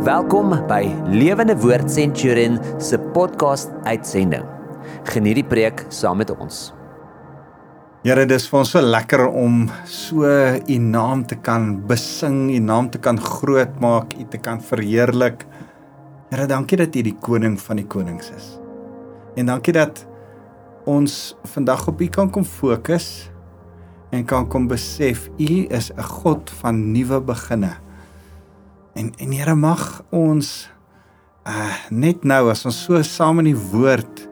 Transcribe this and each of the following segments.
Welkom by Lewende Woord Centurion se podcast uitsending. Geniet die preek saam met ons. Here, dis vir ons so lekker om so u naam te kan besing, u naam te kan grootmaak, u te kan verheerlik. Here, dankie dat u die koning van die konings is. En dankie dat ons vandag op u kan kom fokus en kan kom besef u is 'n God van nuwe beginne. En en Here mag ons uh net nou as ons so saam in die woord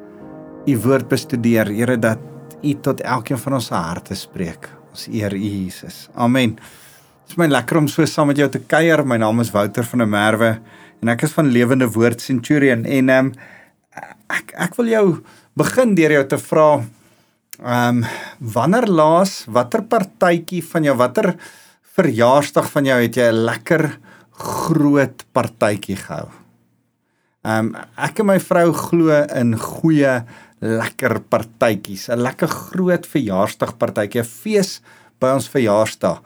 u woord bestudeer, Here dat u tot elkeen van ons harte spreek. Ons eer u Jesus. Amen. Dit is my lekker om so saam met jou te kuier. My naam is Wouter van der Merwe en ek is van Lewende Woord Centurion en um, ek ek wil jou begin deur jou te vra ehm um, wanneer laas watter partytjie van jou watter verjaarsdag van jou het jy 'n lekker groot partytjie gehou. Ehm um, ek en my vrou glo in goeie lekker partytjies, 'n lekker groot verjaarsdagpartytjie, 'n fees by ons verjaarsdag.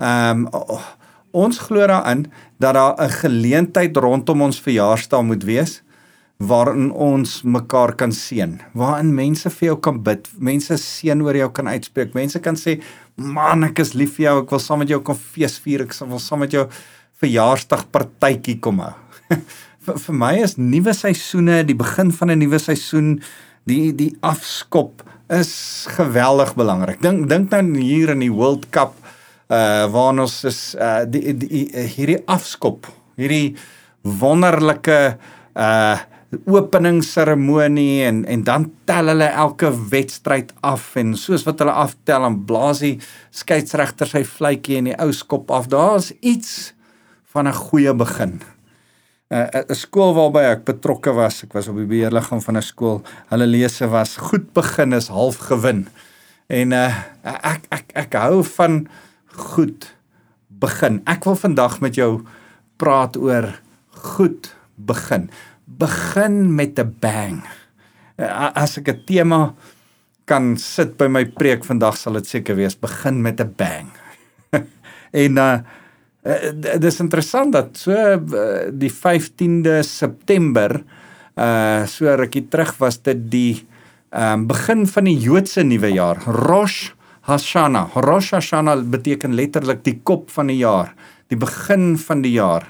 Ehm um, oh, ons glo daarin dat daar 'n geleentheid rondom ons verjaarsdag moet wees waarin ons mekaar kan seën, waarin mense vir jou kan bid, mense seën oor jou kan uitspreek, mense kan sê, "Man, ek is lief vir jou, ek wil saam met jou kom feesvier, ek wil saam met jou verjaarsdagpartytjie kom hou. vir, vir my is nuwe seisoene, die begin van 'n nuwe seisoen, die die afskop is geweldig belangrik. Dink dink nou hier in die World Cup uh waar ons is uh die, die, die hierdie afskop, hierdie wonderlike uh openingsseremonie en en dan tel hulle elke wedstryd af en soos wat hulle aftel en blaas die skeieregter sy fluitjie en die ou skop af. Daar's iets van 'n goeie begin. 'n 'n skool waarby ek betrokke was, ek was op die beheerliggaam van 'n skool. Hulle lese was goed begin is half gewin. En uh ek ek ek hou van goed begin. Ek wil vandag met jou praat oor goed begin. Begin met 'n bang. Uh, as ek 'n tema kan sit by my preek vandag sal dit seker wees begin met 'n bang. en uh Uh, dit is interessant dat so uh, die 15de September uh so rukkie terug was dit die um begin van die Joodse nuwe jaar. Rosh Hashanah. Rosh Hashanah beteken letterlik die kop van die jaar. Die begin van die jaar.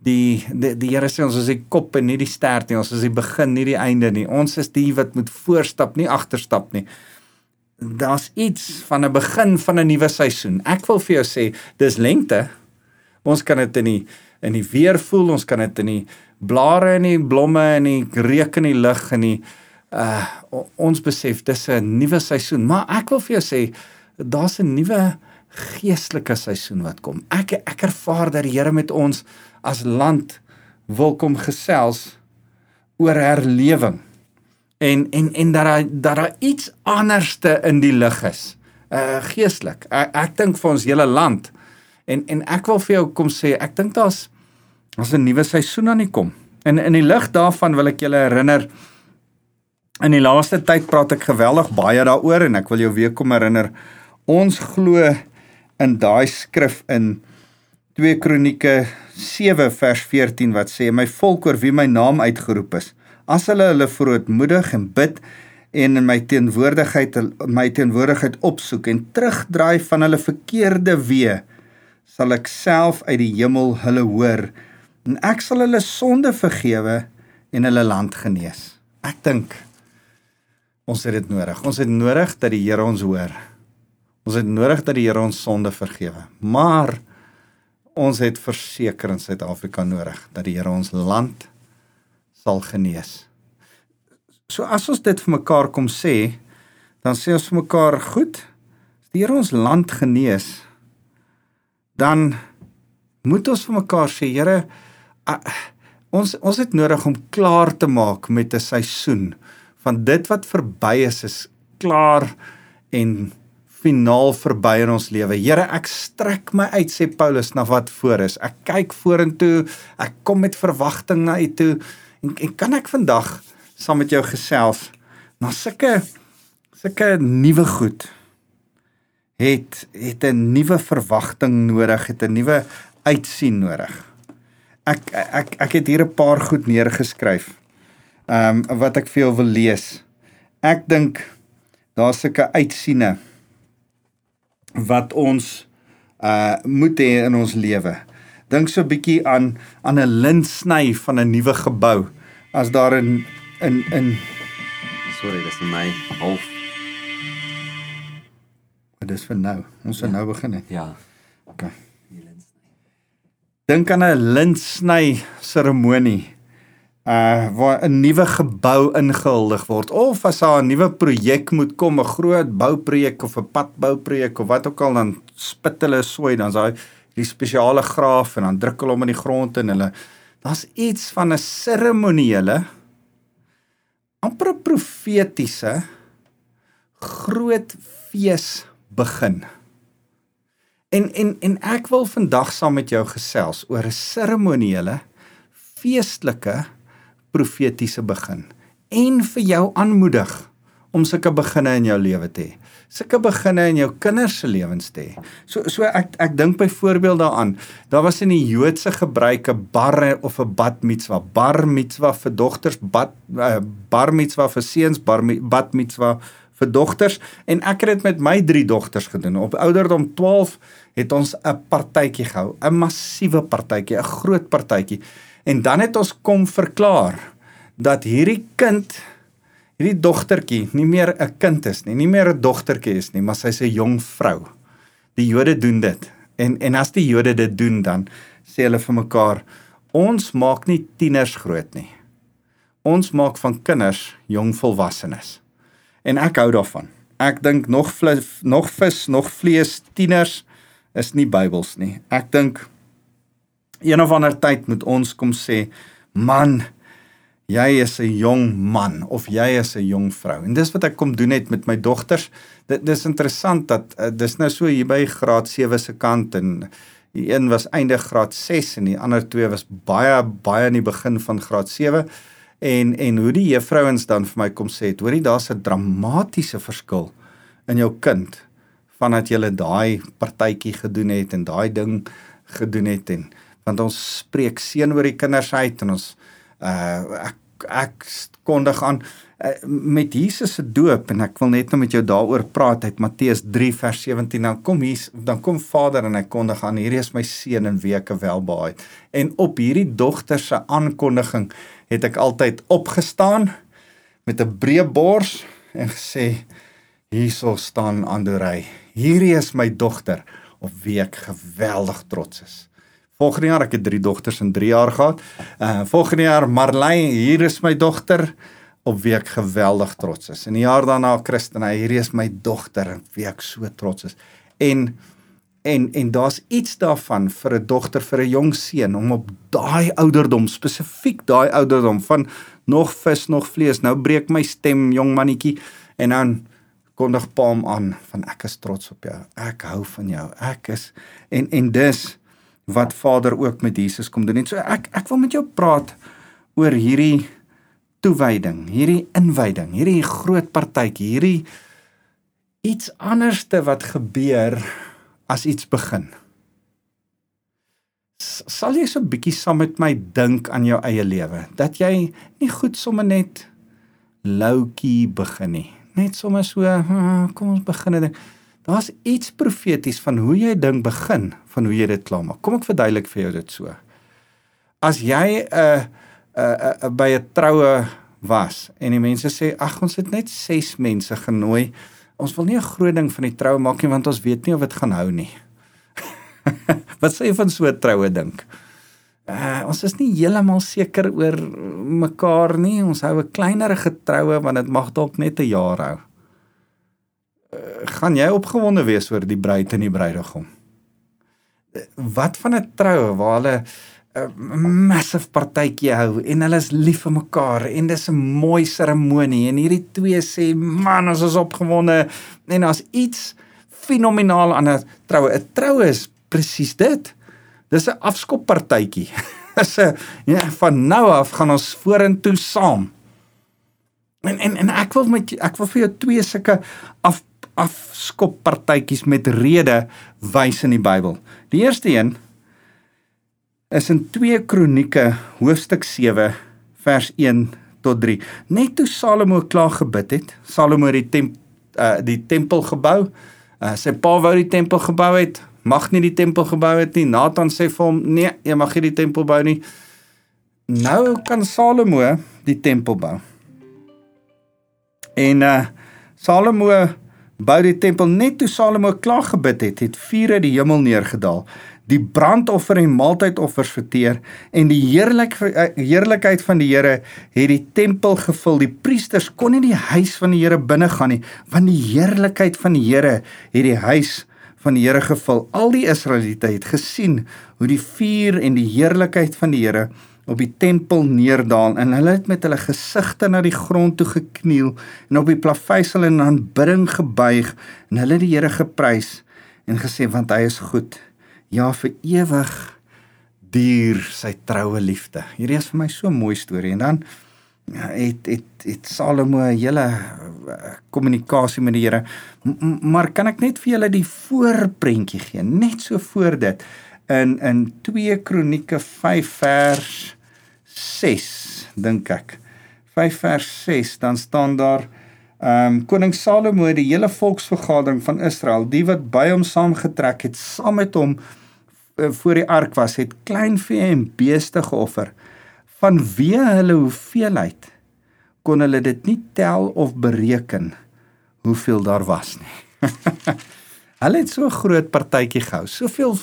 Die die, die Here sê ons is die kop en nie die stert nie. Ons is die begin nie die einde nie. Ons is die wat moet voorstap nie agterstap nie. Daar's iets van 'n begin van 'n nuwe seisoen. Ek wil vir jou sê dis lente Ons kan dit in die in die weer voel, ons kan dit in die blare en die blomme en die reuk in die lug en die uh ons besef dis 'n nuwe seisoen, maar ek wil vir jou sê daar's 'n nuwe geestelike seisoen wat kom. Ek ek ervaar dat die Here met ons as land wil kom gesels oor herlewing. En en en dat daar dat daar iets anderste in die lig is. Uh geestelik. Ek, ek dink vir ons hele land En en ek wil vir jou kom sê, ek dink daar's daar's 'n nuwe seisoen aan die kom. En in die lig daarvan wil ek julle herinner in die laaste tyd praat ek geweldig baie daaroor en ek wil jou weer kom herinner. Ons glo in daai skrif in 2 Kronieke 7 vers 14 wat sê my volk oor wie my naam uitgeroep is, as hulle hulle verootmoedig en bid en in my teenwoordigheid my teenwoordigheid opsoek en terugdraai van hulle verkeerde weë sal ek self uit die hemel hulle hoor en ek sal hulle sonde vergewe en hulle land genees. Ek dink ons het dit nodig. Ons het nodig dat die Here ons hoor. Ons het nodig dat die Here ons sonde vergewe. Maar ons het verseker in Suid-Afrika nodig dat die Here ons land sal genees. So as ons dit vir mekaar kom sê, dan sê ons vir mekaar, goed, as die Here ons land genees, dan moet ons vir mekaar sê, Here, ons ons het nodig om klaar te maak met 'n seisoen van dit wat verby is is klaar en finaal verby in ons lewe. Here, ek strek my uit sê Paulus na wat voor is. Ek kyk vorentoe. Ek kom met verwagting na U toe. En, en kan ek vandag saam met jou gesels na sulke sulke nuwe goed het het 'n nuwe verwagting nodig, het 'n nuwe uitsien nodig. ek ek ek het hier 'n paar goed neergeskryf. Ehm um, wat ek vir jou wil lees. Ek dink daar's sulke uitsiene wat ons uh moet hê in ons lewe. Dink so 'n bietjie aan aan 'n lintsny van 'n nuwe gebou. As daar in in in Sorry, dis my half. Dit is vir nou. Ons gaan ja. nou begin hè. Ja. OK. Dink aan 'n lintsny seremonie uh waar 'n nuwe gebou ingehuldig word of as daar 'n nuwe projek moet kom, 'n groot bouprojek of 'n padbouprojek of wat ook al dan spit hulle sooi dan daai die spesiale graaf en dan druk hulle hom in die grond en hulle daar's iets van 'n seremoniele amper profetiese groot fees begin. En en en ek wil vandag saam met jou gesels oor 'n seremoniele feestelike profetiese begin en vir jou aanmoedig om sulke beginne in jou lewe te hê. Sulke beginne in jou kinders se lewens te hê. So so ek ek dink byvoorbeeld daaraan. Daar was in die Joodse gebruik 'n bar of 'n bat mitzwa. Bar mitzwa vir dogters, bat uh, bar mitzwa vir seuns, bar bat mitzwa vir dogters en ek het dit met my drie dogters gedoen. Op ouderdom 12 het ons 'n partytjie gehou, 'n massiewe partytjie, 'n groot partytjie. En dan het ons kom verklaar dat hierdie kind hierdie dogtertjie nie meer 'n kind is nie, nie meer 'n dogtertjie is nie, maar sy's 'n jong vrou. Die Jode doen dit. En en as die Jode dit doen dan sê hulle vir mekaar ons maak nie tieners groot nie. Ons maak van kinders jong volwassenes. En ek hou daarvan. Ek dink nog vlis, nog vis, nog vlees tieners is nie Bybels nie. Ek dink een of ander tyd moet ons kom sê, man, jy is 'n jong man of jy is 'n jong vrou. En dis wat ek kom doen het met my dogters. Dit dis interessant dat uh, dis nou so hier by graad 7 se kant en die een was einde graad 6 en die ander twee was baie baie in die begin van graad 7 en en hoe die juffrouens dan vir my kom sê, hoorie daar's 'n dramatiese verskil in jou kind vandat jy daai partytjie gedoen het en daai ding gedoen het en want ons spreek seën oor die kinders uit en ons uh ek ek kondig aan met Jesus se doop en ek wil net nou met jou daaroor praat uit Matteus 3 vers 17 dan kom hier dan kom Vader en hy kondig aan hierdie is my seun en weke welbaai en op hierdie dogter se aankondiging het ek altyd opgestaan met 'n breë bors en gesê hierso staan Andorey hierdie is my dogter op wie ek geweldig trots is. Volgende jaar ek het drie dogters in 3 jaar gehad. Uh volgende jaar Marley, hier is my dogter op wie ek geweldig trots is. In die jaar daarna Christina, hier is my dogter en wie ek so trots is. En en en daar's iets daarvan vir 'n dogter vir 'n jong seun om op daai ouderdom spesifiek daai ouderdom van nog vis nog vlees nou breek my stem jong mannetjie en dan kondig paam aan van ek is trots op jou ek hou van jou ek is en en dis wat Vader ook met Jesus kom doen. En so ek ek wil met jou praat oor hierdie toewyding, hierdie inwyding, hierdie groot partytjie, hierdie iets anderste wat gebeur as iets begin. Sal jy so 'n bietjie saam met my dink aan jou eie lewe dat jy nie goed sommer net loukie begin nie. Net sommer so, kom ons begin dit. Daar's iets profeties van hoe jy ding begin, van hoe jy dit klaarmaak. Kom ek verduidelik vir jou dit so. As jy 'n uh, 'n uh, uh, by 'n troue was en die mense sê ag ons het net 6 mense genooi. Ons wil nie 'n groot ding van die troue maak nie want ons weet nie of dit gaan hou nie. Wat sê jy van so 'n troue dink? Uh, ons is nie heeltemal seker oor mekaar nie. Ons hou 'n kleinerige troue want dit mag dalk net 'n jaar hou gaan jy opgewonde wees oor die bruid en die bruidegom? Wat van 'n troue waar hulle 'n massive partytjie hou en hulle is lief vir mekaar en dis 'n mooi seremonie en hierdie twee sê man ons is opgewonde en daar's iets fenomenaal aan 'n troue. 'n Troue is presies dit. Dis 'n afskoppartytjie. Dis 'n ja, van nou af gaan ons vorentoe saam. En en en ek wil met ek wil vir jou twee sulke af afskoppartytjies met rede wys in die Bybel. Die eerste een is in 2 Kronieke hoofstuk 7 vers 1 tot 3. Net toe Salomo klaar gebid het, Salomo het die temp uh die tempel gebou. Uh sy pa wou die tempel gebou het, mag nie die tempel gebou het nie. Nathan sê vir hom, "Nee, jy mag nie die tempel bou nie." Nou kan Salomo die tempel bou. En uh Salomo bou die tempel net toe Salomo klaar gebid het, het vuur uit die hemel neergedaal die brandoffer en maaltydoffers verteer en die heerlik eh, heerlikheid van die Here het die tempel gevul. Die priesters kon nie die huis van die Here binne gaan nie, want die heerlikheid van die Here het die huis van die Here gevul. Al die Israeliete het gesien hoe die vuur en die heerlikheid van die Here op die tempel neerdal en hulle het met hulle gesigte na die grond toe gekniel en op die plaveisel in aanbidding gebuig en hulle die Here geprys en gesê want hy is goed ja vir ewig duur sy troue liefde. Hierdie is vir my so 'n mooi storie en dan ja, het het het Salomo 'n hele eh, kommunikasie met die Here. Maar kan ek net vir julle die voorprentjie gee, net so voor dit in in 2 Kronieke 5 vers 6 dink ek. 5 vers 6 dan staan daar Ehm um, koning Salomo het die hele volksvergadering van Israel, die wat by hom saamgetrek het, saam met hom voor die ark was, het klein vee en beeste geoffer. Vanweë hulle hoeveelheid kon hulle dit nie tel of bereken hoeveel daar was nie. hulle het so 'n groot partytjie gehou, soveel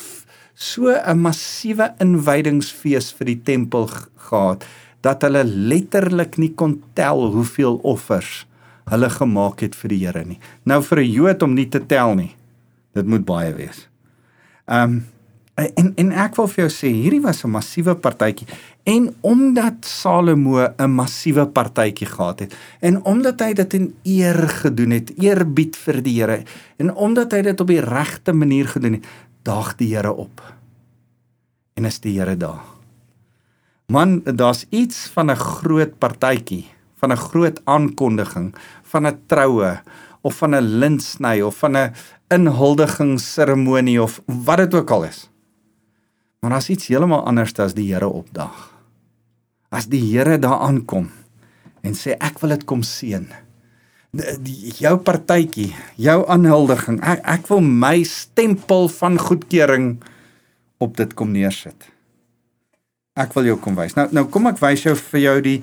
so 'n massiewe inwydingsfees vir die tempel gehad dat hulle letterlik nie kon tel hoeveel offers hulle gemaak het vir die Here nie. Nou vir 'n Jood om nie te tel nie. Dit moet baie wees. Ehm um, en en ek wil vir jou sê hierdie was 'n massiewe partytjie en omdat Salomo 'n massiewe partytjie gehad het en omdat hy dit in eer gedoen het, eerbied vir die Here en omdat hy dit op die regte manier gedoen het, daag die Here op. En is die Here daar. Man, daar's iets van 'n groot partytjie van 'n groot aankondiging van 'n troue of van 'n lintsny of van 'n inhuldigingsseremonie of wat dit ook al is. Maar daar's iets heeltemal anders as die Here opdag. As die Here daar aankom en sê ek wil dit kom seën. Jou partytjie, jou aanhuldiging, ek ek wil my stempel van goedkeuring op dit kom neersit. Ek wil jou kom wys. Nou nou kom ek wys jou vir jou die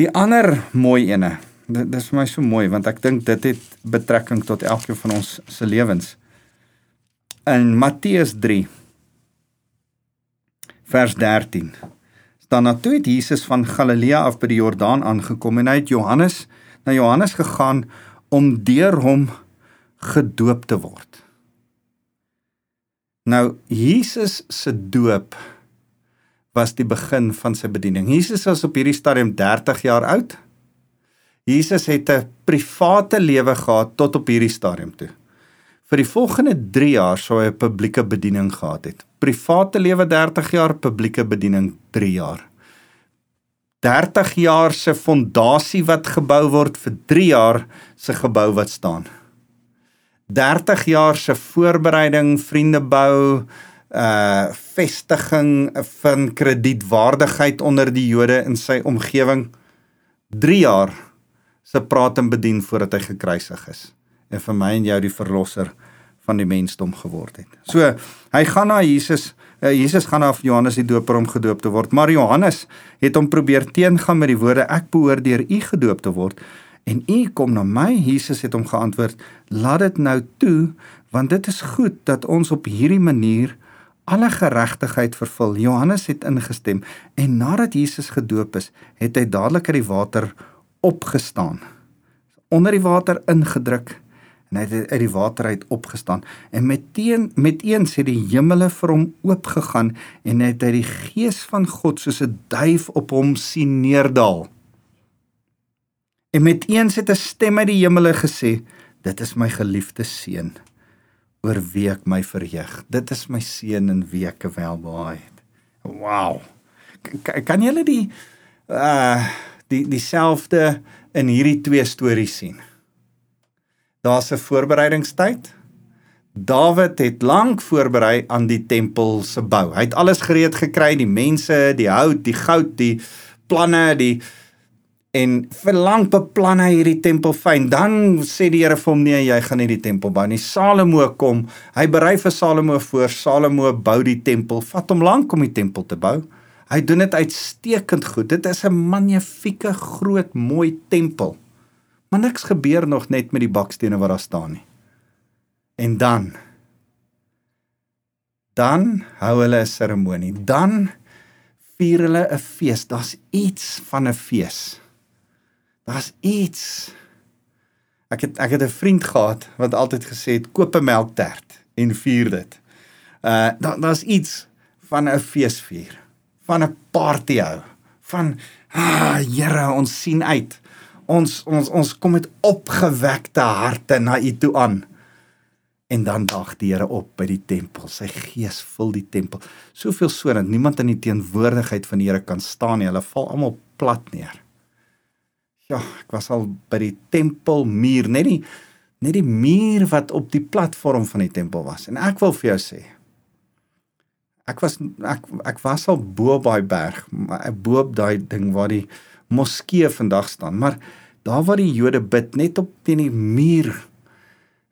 Die ander mooi ene. Dit is vir my so mooi want ek dink dit het betrekking tot elkeen van ons se lewens. In Matteus 3 vers 13 staan dat toe het Jesus van Galilea af by die Jordaan aangekom en hy het Johannes na Johannes gegaan om deur hom gedoop te word. Nou Jesus se doop was die begin van sy bediening. Jesus was op hierdie stadium 30 jaar oud. Jesus het 'n private lewe gehad tot op hierdie stadium toe. Vir die volgende 3 jaar sou hy 'n publieke bediening gehad het. Private lewe 30 jaar, publieke bediening 3 jaar. 30 jaar se fondasie wat gebou word vir 3 jaar se gebou wat staan. 30 jaar se voorbereiding, vriende bou, uh vestiging van kredietwaardigheid onder die Jode in sy omgewing 3 jaar se praat en bedien voordat hy gekruisig is en vir my en jou die verlosser van die mensdom geword het. So, hy gaan na Jesus, uh, Jesus gaan na Johannes die Doper om gedoop te word, maar Johannes het hom probeer teengaan met die woorde ek behoort deur u gedoop te word en u kom na my. Jesus het hom geantwoord: "Laat dit nou toe, want dit is goed dat ons op hierdie manier alle geregtigheid vervul. Johannes het ingestem en nadat Jesus gedoop is, het hy dadelik uit die water opgestaan. Onder die water ingedruk en hy het uit die water uit opgestaan en meteen met eens het die hemele vir hom oopgegaan en hy het uit die gees van God soos 'n duif op hom sien neerdal. En met eens het 'n stem uit die hemele gesê: "Dit is my geliefde seun." oor wie ek my verheug. Dit is my seun in weke welbehaagheid. Wow. Kan, kan julle die uh die dieselfde in hierdie twee stories sien? Daar's 'n voorbereidingstyd. Dawid het lank voorberei aan die tempel se bou. Hy het alles gereed gekry, die mense, die hout, die goud, die planne, die en vir lank beplan hy hierdie tempel fyn. Dan sê die Here vir hom nee, jy gaan nie die tempel bou nie. Salomo kom. Hy berei vir Salomo voor. Salomo bou die tempel. Vat hom lank om die tempel te bou. Hy doen dit uitstekend goed. Dit is 'n magnifieke groot mooi tempel. Maar niks gebeur nog net met die bakstene wat daar staan nie. En dan dan hou hulle 'n seremonie. Dan vier hulle 'n fees. Daar's iets van 'n fees. Daar's iets. Ek het ek het 'n vriend gehad wat altyd gesê het koop 'n melktert en vier dit. Uh daar daar's iets van 'n feesvier van 'n party hou. Van ah Here, ons sien uit. Ons ons ons kom met opgewekte harte na U toe aan. En dan dag die Here op by die tempel. Sy gees vul die tempel. Soveel so dat niemand in die teenwoordigheid van die Here kan staan nie. Hulle val almal plat neer. Ja, ek was al by die tempelmuur, net die net die muur wat op die platform van die tempel was. En ek wil vir jou sê, ek was ek ek was al bo op daai berg, bo op daai ding waar die moskee vandag staan, maar daar waar die Jode bid net op teen die muur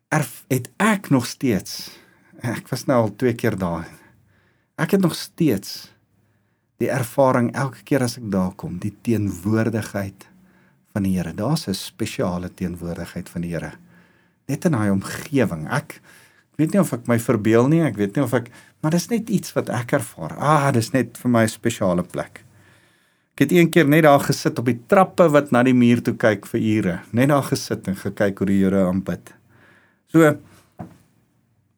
erf het ek nog steeds ek was nou al twee keer daar. Ek het nog steeds die ervaring elke keer as ek daar kom, die teenwoordigheid van die Here. Daar's 'n spesiale teenwoordigheid van die Here. Net in daai omgewing. Ek weet nie of ek my verbeel nie, ek weet nie of ek maar dis net iets wat ek ervaar. Ah, dis net vir my 'n spesiale plek. Ek het een keer net daar gesit op die trappe wat na die muur toe kyk vir ure. Net daar gesit en gekyk hoe die Here aanbid. So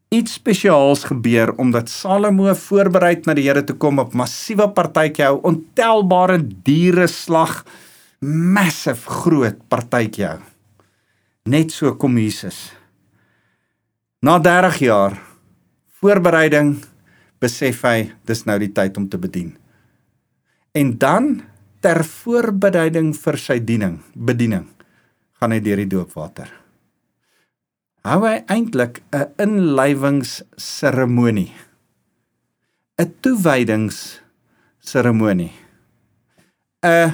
iets spesiaals gebeur omdat Salomo voorberei na die Here toe kom op massiewe partytjie hou, ontelbare diere slag, massive groot partytjie hou. Net so kom Jesus. Na 30 jaar voorbereiding besef hy dis nou die tyd om te bedien. En dan ter voorbereiding vir sy diening, bediening, gaan hy deur die doopwater. Hou hy eintlik 'n inlywingsseremonie. 'n Toewydingsseremonie. 'n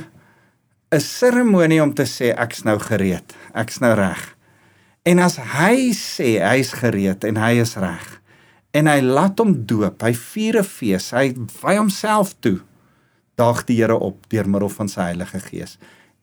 'n seremonie om te sê ek's nou gereed, ek's nou reg. En as hy sê hy's gereed en hy is reg, en hy laat hom doop. Hy vier 'n fees. Hy wy homself toe. Daag die Here op deur middel van sy Heilige Gees.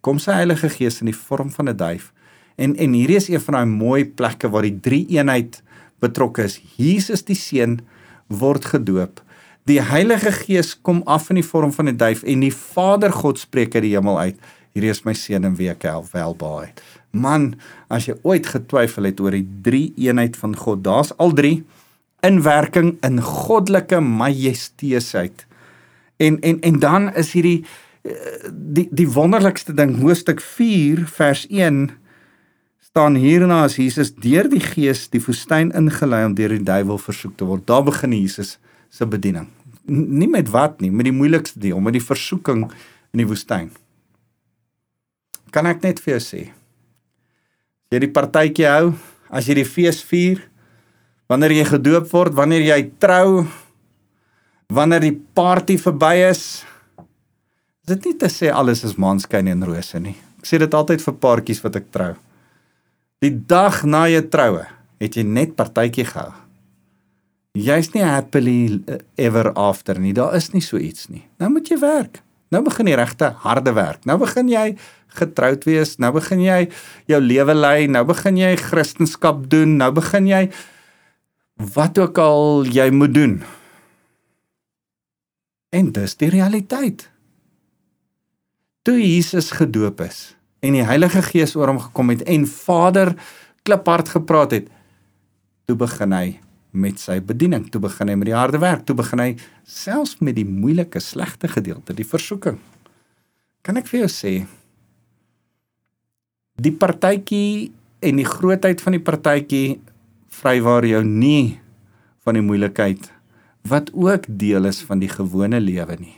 Kom sy Heilige Gees in die vorm van 'n duif. En en hierdie is een van daai mooi plekke waar die drie eenheid betrokke is. Jesus die seun word gedoop. Die Heilige Gees kom af in die vorm van 'n duif en die Vader God spreek uit die hemel uit. Hierdie is my seun en wie ek welbaai. Man, as jy ooit getwyfel het oor die drie eenheid van God, daar's al drie inwerking in goddelike majesteiteit. En en en dan is hierdie eh, die die wonderlikste ding hoofstuk 4 vers 1 staan hierna as Jesus deur die gees die woestyn ingelei om deur die duiwel versoek te word. Daar begin Jesus se bediening. Nie met wat nie, met die moeilikste deel, met die versoeking in die woestyn. Kan ek net vir jou sê? As jy die partytjie hou, as jy die fees vier, wanneer jy gedoop word, wanneer jy trou, wanneer die party verby is. Is dit nie te sê alles is maanskyn en rose nie. Ek sê dit altyd vir paartjies wat ek trou. Die dag na jou troue, het jy net partytjie gehou. Jy's nie happily ever after nie. Daar is nie so iets nie. Nou moet jy werk. Nou begin die regte harde werk. Nou begin jy getroud wees. Nou begin jy jou lewe lei. Nou begin jy Christendom doen. Nou begin jy wat ook al jy moet doen. En dis die realiteit. Toe Jesus gedoop is en die Heilige Gees oor hom gekom het en Vader kliphard gepraat het, toe begin hy met sy bediening, toe begin hy met die harde werk, toe begin hy selfs met die moeilike, slegte gedeelte, die versoeking. Kan ek vir jou sê die partytjie en die grootheid van die partytjie vrywaar jou nie van die moeilikheid wat ook deel is van die gewone lewe nie.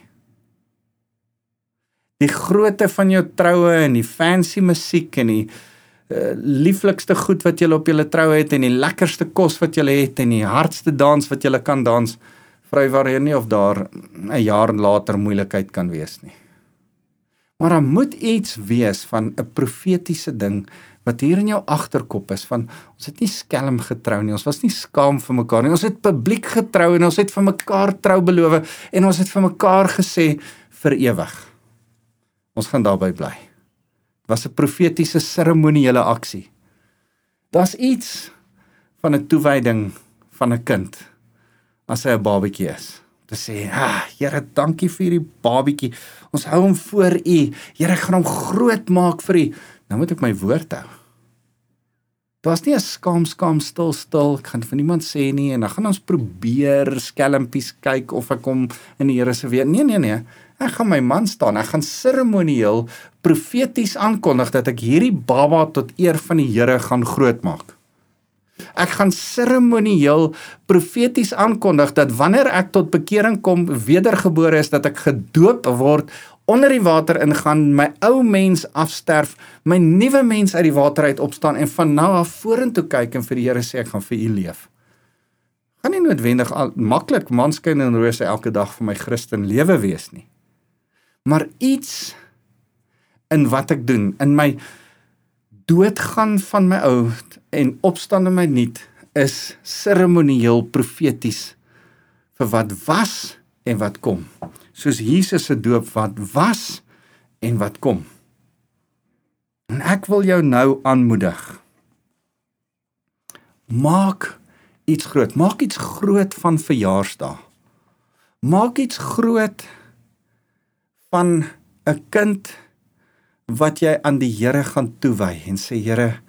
Die grootte van jou troue en die fancy musiek en die uh, lieflikste goed wat julle op julle troue het en die lekkerste kos wat julle het en die hardste dans wat julle kan dans, vry waarheen nie of daar 'n jaar later moeilikheid kan wees nie. Maar daar moet iets wees van 'n profetiese ding wat hier in jou agterkop is van ons het nie skelm getrou nie. Ons was nie skaam vir mekaar nie. Ons het publiek getrou en ons het vir mekaar trou beloof en ons het vir mekaar gesê vir ewig. Ons gaan daarby bly. Dit was 'n profetiese seremoniële aksie. Daar's iets van 'n toewyding van 'n kind as hy 'n babatjie is. Te sê, "Ah, Here, dankie vir hierdie babatjie. Ons hou hom voor U. Here, gaan hom groot maak vir U." Nou moet ek my woord hou. Daar's nie 'n skaam skaam stil stil. Ek gaan vir niemand sê nie en dan gaan ons probeer skelmpies kyk of ek kom in die Here se weer. Nee nee nee. Ek gaan my man staan. Ek gaan seremonieel profeties aankondig dat ek hierdie baba tot eer van die Here gaan grootmaak. Ek gaan seremonieel profeties aankondig dat wanneer ek tot bekering kom, wedergebore is, dat ek gedoop word onder die water ingaan, my ou mens afsterf, my nuwe mens uit die water uit opstaan en van nou af vorentoe kyk en vir die Here sê ek gaan vir u leef. Gaan nie noodwendig maklik manskyn en rose elke dag vir my Christen lewe wees nie. Maar iets in wat ek doen, in my doodgaan van my ou en opstaan in my nuut is seremonieel profeties vir wat was en wat kom soos Jesus se doop wat was en wat kom. En ek wil jou nou aanmoedig. Maak iets groot, maak iets groot van verjaarsdag. Maak iets groot van 'n kind wat jy aan die Here gaan toewy en sê Here,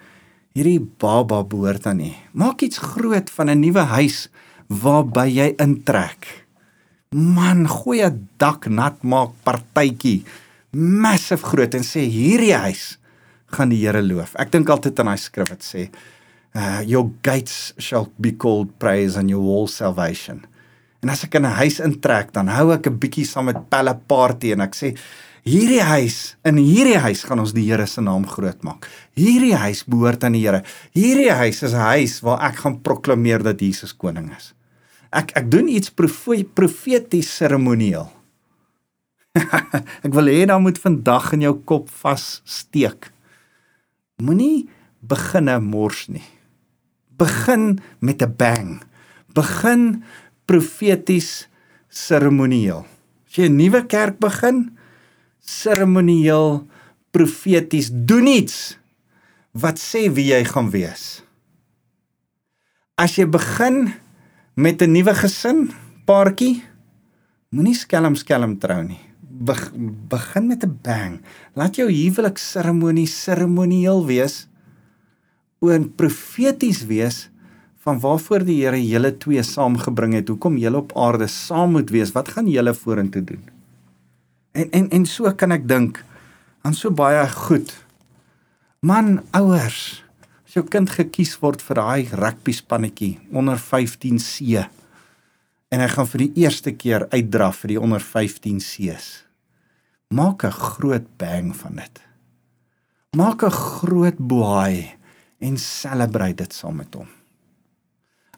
hierdie baba behoort aan U. Maak iets groot van 'n nuwe huis waarby jy intrek man gooi 'n dak nat maak partytjie massive groot en sê hierdie huis gaan die Here loof. Ek dink altyd aan daai skrif wat sê uh, your gates shall be called praise and your walls salvation. En as ek in 'n huis intrek, dan hou ek 'n bietjie saam met pelle party en ek sê hierdie huis, in hierdie huis gaan ons die Here se naam groot maak. Hierdie huis behoort aan die Here. Hierdie huis is 'n huis waar ek gaan proklameer dat Jesus koning is ek ek doen iets profeties seremonieel. ek wil hê dan moet vandag in jou kop vas steek. Moenie beginne mors nie. Begin met 'n bang. Begin profeties seremonieel. As jy 'n nuwe kerk begin, seremonieel profeties doen iets wat sê wie jy gaan wees. As jy begin met 'n nuwe gesin, paartjie, moenie skelm skelm trou nie. Be begin met 'n bang. Laat jou huwelik seremonie seremonieel wees. Oor profeties wees van waarvoor die Here julle twee saamgebring het. Hoekom julle op aarde saam moet wees? Wat gaan julle vorentoe doen? En en en so kan ek dink aan so baie goed. Man, ouers, jou kind gekies word vir daai rugby spannetjie onder 15C en hy gaan vir die eerste keer uitdraf vir die onder 15C's. Maak 'n groot bang van dit. Maak 'n groot boei en celebrate dit saam met hom.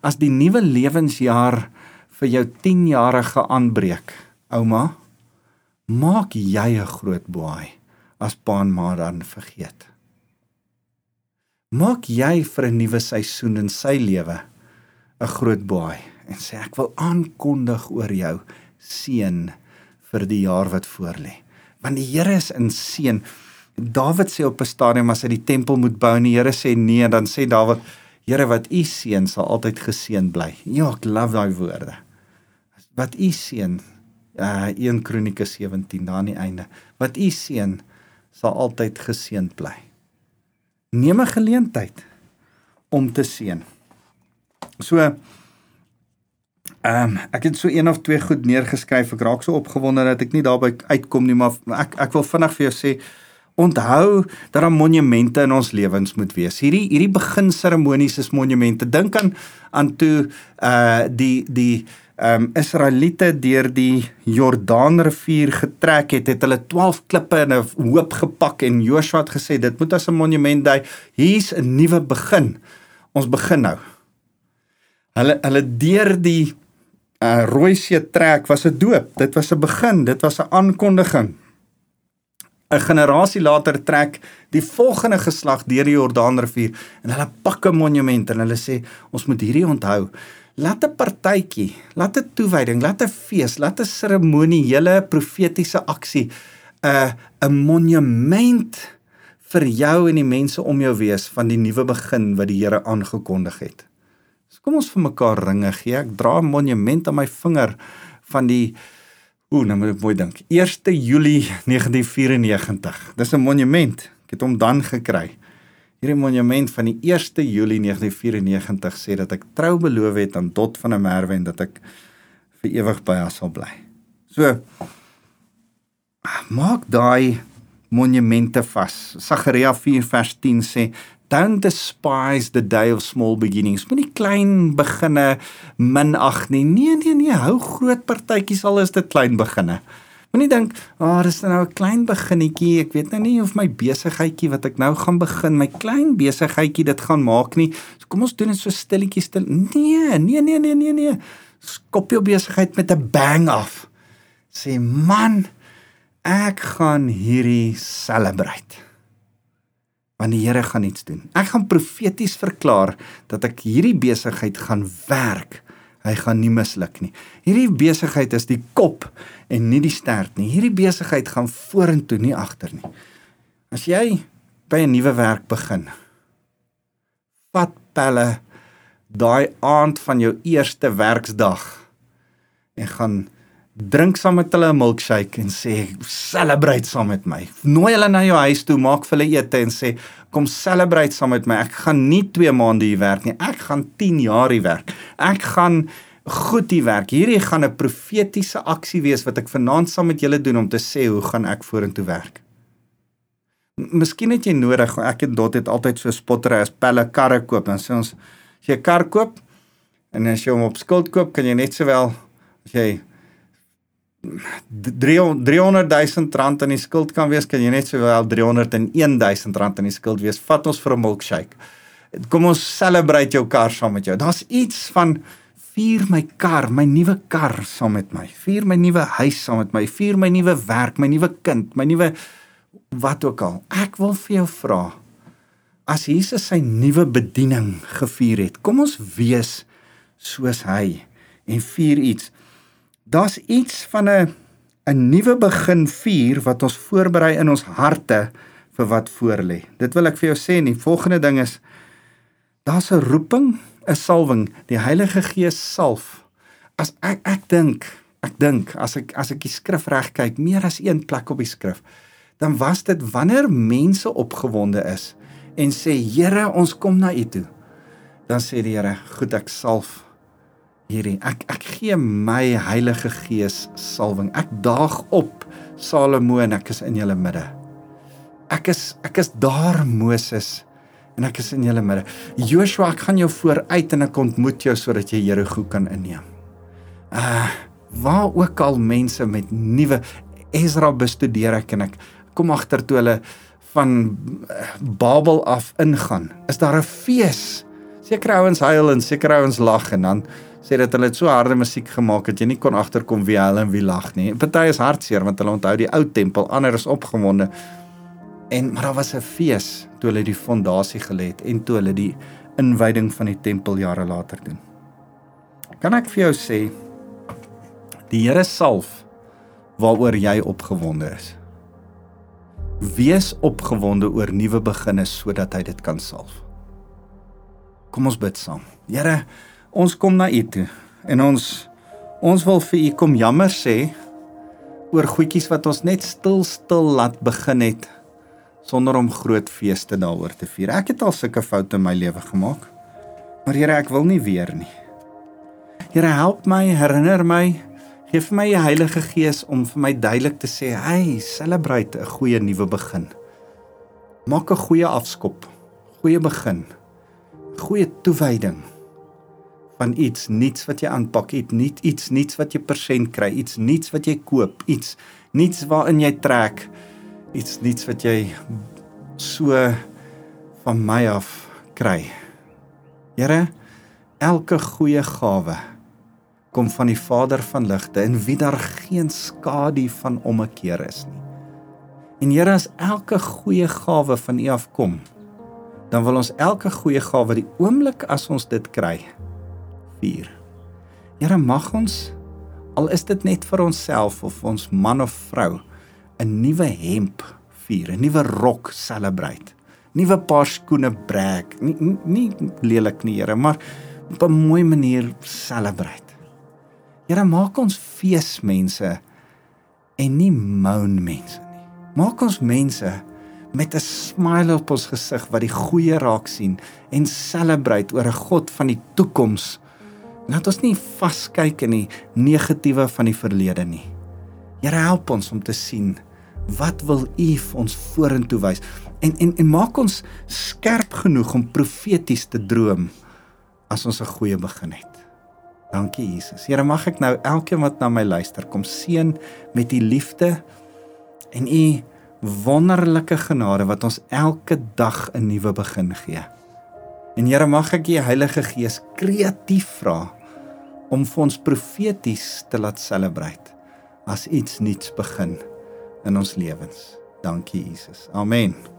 As die nuwe lewensjaar vir jou 10-jarige aanbreek, ouma, maak jy 'n groot boei as pa en ma dan vergeet maak jy vir 'n nuwe seisoen in sy lewe 'n groot baai en sê ek wil aankondig oor jou seën vir die jaar wat voorlê. Want die Here is in seën. Dawid sê op 'n stadium as hy die tempel moet bou en die Here sê nee, dan sê Dawid, Here wat u seën sal altyd geseën bly. Ja, ek love daai woorde. Wat u seën uh 1 Kronieke 17 daar aan die einde. Wat u seën sal altyd geseënd bly neem 'n geleentheid om te seën. So ehm um, ek het so een of twee goed neergeskryf. Ek raak so opgewonde dat ek nie daarby uitkom nie, maar ek ek wil vinnig vir jou sê onthou dat daar monumente in ons lewens moet wees. Hierdie hierdie beginseremonies is monumente. Dink aan aan toe uh die die um, Israeliete deur die Jordaanrivier getrek het, het hulle 12 klippe in 'n hoop gepak en Joshua het gesê dit moet as 'n monument dui. Hier's 'n nuwe begin. Ons begin nou. Hulle hulle deur die uh, Rooi See trek was 'n doop. Dit was 'n begin, dit was 'n aankondiging. 'n generasie later trek die volgende geslag deur die Jordaanrivier en hulle pak 'n monument en hulle sê ons moet hierdie onthou. Laat 'n partytjie, laat 'n toewyding, laat 'n fees, laat 'n seremoniële profetiese aksie 'n uh, 'n monument vir jou en die mense om jou wees van die nuwe begin wat die Here aangekondig het. So kom ons vir mekaar ringe gee. Ek dra 'n monument aan my vinger van die Ooh, nou moet ek mooi dink. 1 Julie 1994. Dis 'n monument. Ek het hom dan gekry. Hierdie monument van die 1 Julie 1994 sê dat ek trou beloof het aan Dot van der Merwe en dat ek vir ewig by haar sal bly. So maak daai monumente vas. Sagaria 4 vers 10 sê don't despise the day of small beginnings. Moenie klein beginne minag nie. Nee nee nee, hou groot partytjies al is dit klein beginne. Moenie dink, "Ag, oh, dis nou 'n klein beginnetjie. Ek weet nou nie of my besigheidjie wat ek nou gaan begin, my klein besigheidjie dit gaan maak nie. So kom ons doen dit so stilletjies stil. Nee, nee, nee, nee, nee, nee. Skop jou besigheid met 'n bang af. Sê, "Man, ek gaan hierdie celebrate." want die Here gaan iets doen. Ek gaan profeties verklaar dat ek hierdie besigheid gaan werk. Hy gaan nie misluk nie. Hierdie besigheid is die kop en nie die stert nie. Hierdie besigheid gaan vorentoe, nie agter nie. As jy by 'n nuwe werk begin, vat pelle daai aand van jou eerste werksdag en gaan drink saam met hulle 'n milkshake en sê celebrate saam met my. Nooi hulle na jou huis toe, maak vir hulle ete en sê kom celebrate saam met my. Ek gaan nie 2 maande hier werk nie. Ek gaan 10 jaar hier werk. Ek gaan goed hier werk. Hierdie gaan 'n profetiese aksie wees wat ek vanaand saam met julle doen om te sê hoe gaan ek vorentoe werk. Miskien het jy nodig, ek het dit altyd so spottery as pelle karre koop en sê ons as jy 'n kar koop en as jy hom op skuld koop, kan jy net sowel as jy 300 000 rand in die skuld kan wees, kan jy net sowel 301 000 rand in die skuld wees. Vat ons vir 'n milkshake. Kom ons celebrate jou kar saam met jou. Daar's iets van vier my kar, my nuwe kar saam met my. Vier my nuwe huis saam met my. Vier my nuwe werk, my nuwe kind, my nuwe wat ook al. Ek wil vir jou vra as Jesus sy nuwe bediening gevier het. Kom ons wees soos hy en vier iets daar's iets van 'n 'n nuwe begin vier wat ons voorberei in ons harte vir wat voorlê. Dit wil ek vir jou sê en die volgende ding is daar's 'n roeping, 'n salwing, die Heilige Gees salf. As ek ek dink, ek dink as ek as ek die skrif reg kyk, meer as een plek op die skrif, dan was dit wanneer mense opgewonde is en sê Here, ons kom na U toe. Dan sê die Here, goed, ek salf hierdie ek ek gee my Heilige Gees salwing. Ek daag op Salomo en ek is in julle midde. Ek is ek is daar Moses en ek is in julle midde. Joshua, ek gaan jou vooruit en ek ontmoet jou sodat jy Jerigo kan inneem. Uh waar ook al mense met nuwe Ezra bestudeer ek en ek kom agter toe hulle van uh, Babel af ingaan. Is daar 'n fees? Sekere ouens huil en sekere ouens lag en dan sê dat hulle so harde musiek gemaak het jy nie kon agterkom wie huil en wie lag nie. Party is hartseer want hulle onthou die ou tempel, ander is opgewonde. En maar daar was 'n fees toe hulle die fondasie gelê het en toe hulle die inwyding van die tempel jare later doen. Kan ek vir jou sê die Here salf waaroor jy opgewonde is. Wees opgewonde oor nuwe beginne sodat hy dit kan salf. Kom ons bid saam. Here, ons kom na u toe en ons ons wil vir u kom jammer sê oor goedjies wat ons net stil stil laat begin het sonder om groot feeste daaroor te vier. Ek het al sulke foute in my lewe gemaak. Maar Here, ek wil nie weer nie. Here, help my, herinner my, gee vir my die Heilige Gees om vir my duidelik te sê, "Hey, celebrate 'n goeie nuwe begin." Maak 'n goeie afskop, goeie begin, goeie toewyding van iets niets wat jy aanpak, iets niet, iets niets wat jy persent kry, iets niets wat jy koop, iets niets waarin jy trek, iets niets wat jy so van my af kry. Here, elke goeie gawe kom van die Vader van ligte en wie daar geen skadu van ommekeer is nie. En Here, as elke goeie gawe van U afkom, dan wil ons elke goeie gawe die oomblik as ons dit kry vier. Here, mag ons al is dit net vir onsself of ons man of vrou 'n nuwe hemp vier, 'n nuwe rok celebrate. Nuwe paar skoene breek. Nie nie lelik nie, Here, maar op 'n mooi manier celebrate. Here, maak ons feesmense en nie moan mense nie. Maak ons mense met 'n smile op ons gesig wat die goeie raak sien en celebrate oor 'n God van die toekoms. Laat ons nie vaskyk in die negatiewe van die verlede nie. Here help ons om te sien wat wil U vir ons vorentoe wys en en en maak ons skerp genoeg om profeties te droom as ons 'n goeie begin het. Dankie Jesus. Here mag ek nou elkeen wat na my luister kom seën met u liefde en u wonderlike genade wat ons elke dag 'n nuwe begin gee. En Here mag ek u Heilige Gees kreatief vra om vir ons profeties te laat celebrate as iets nuuts begin in ons lewens. Dankie Jesus. Amen.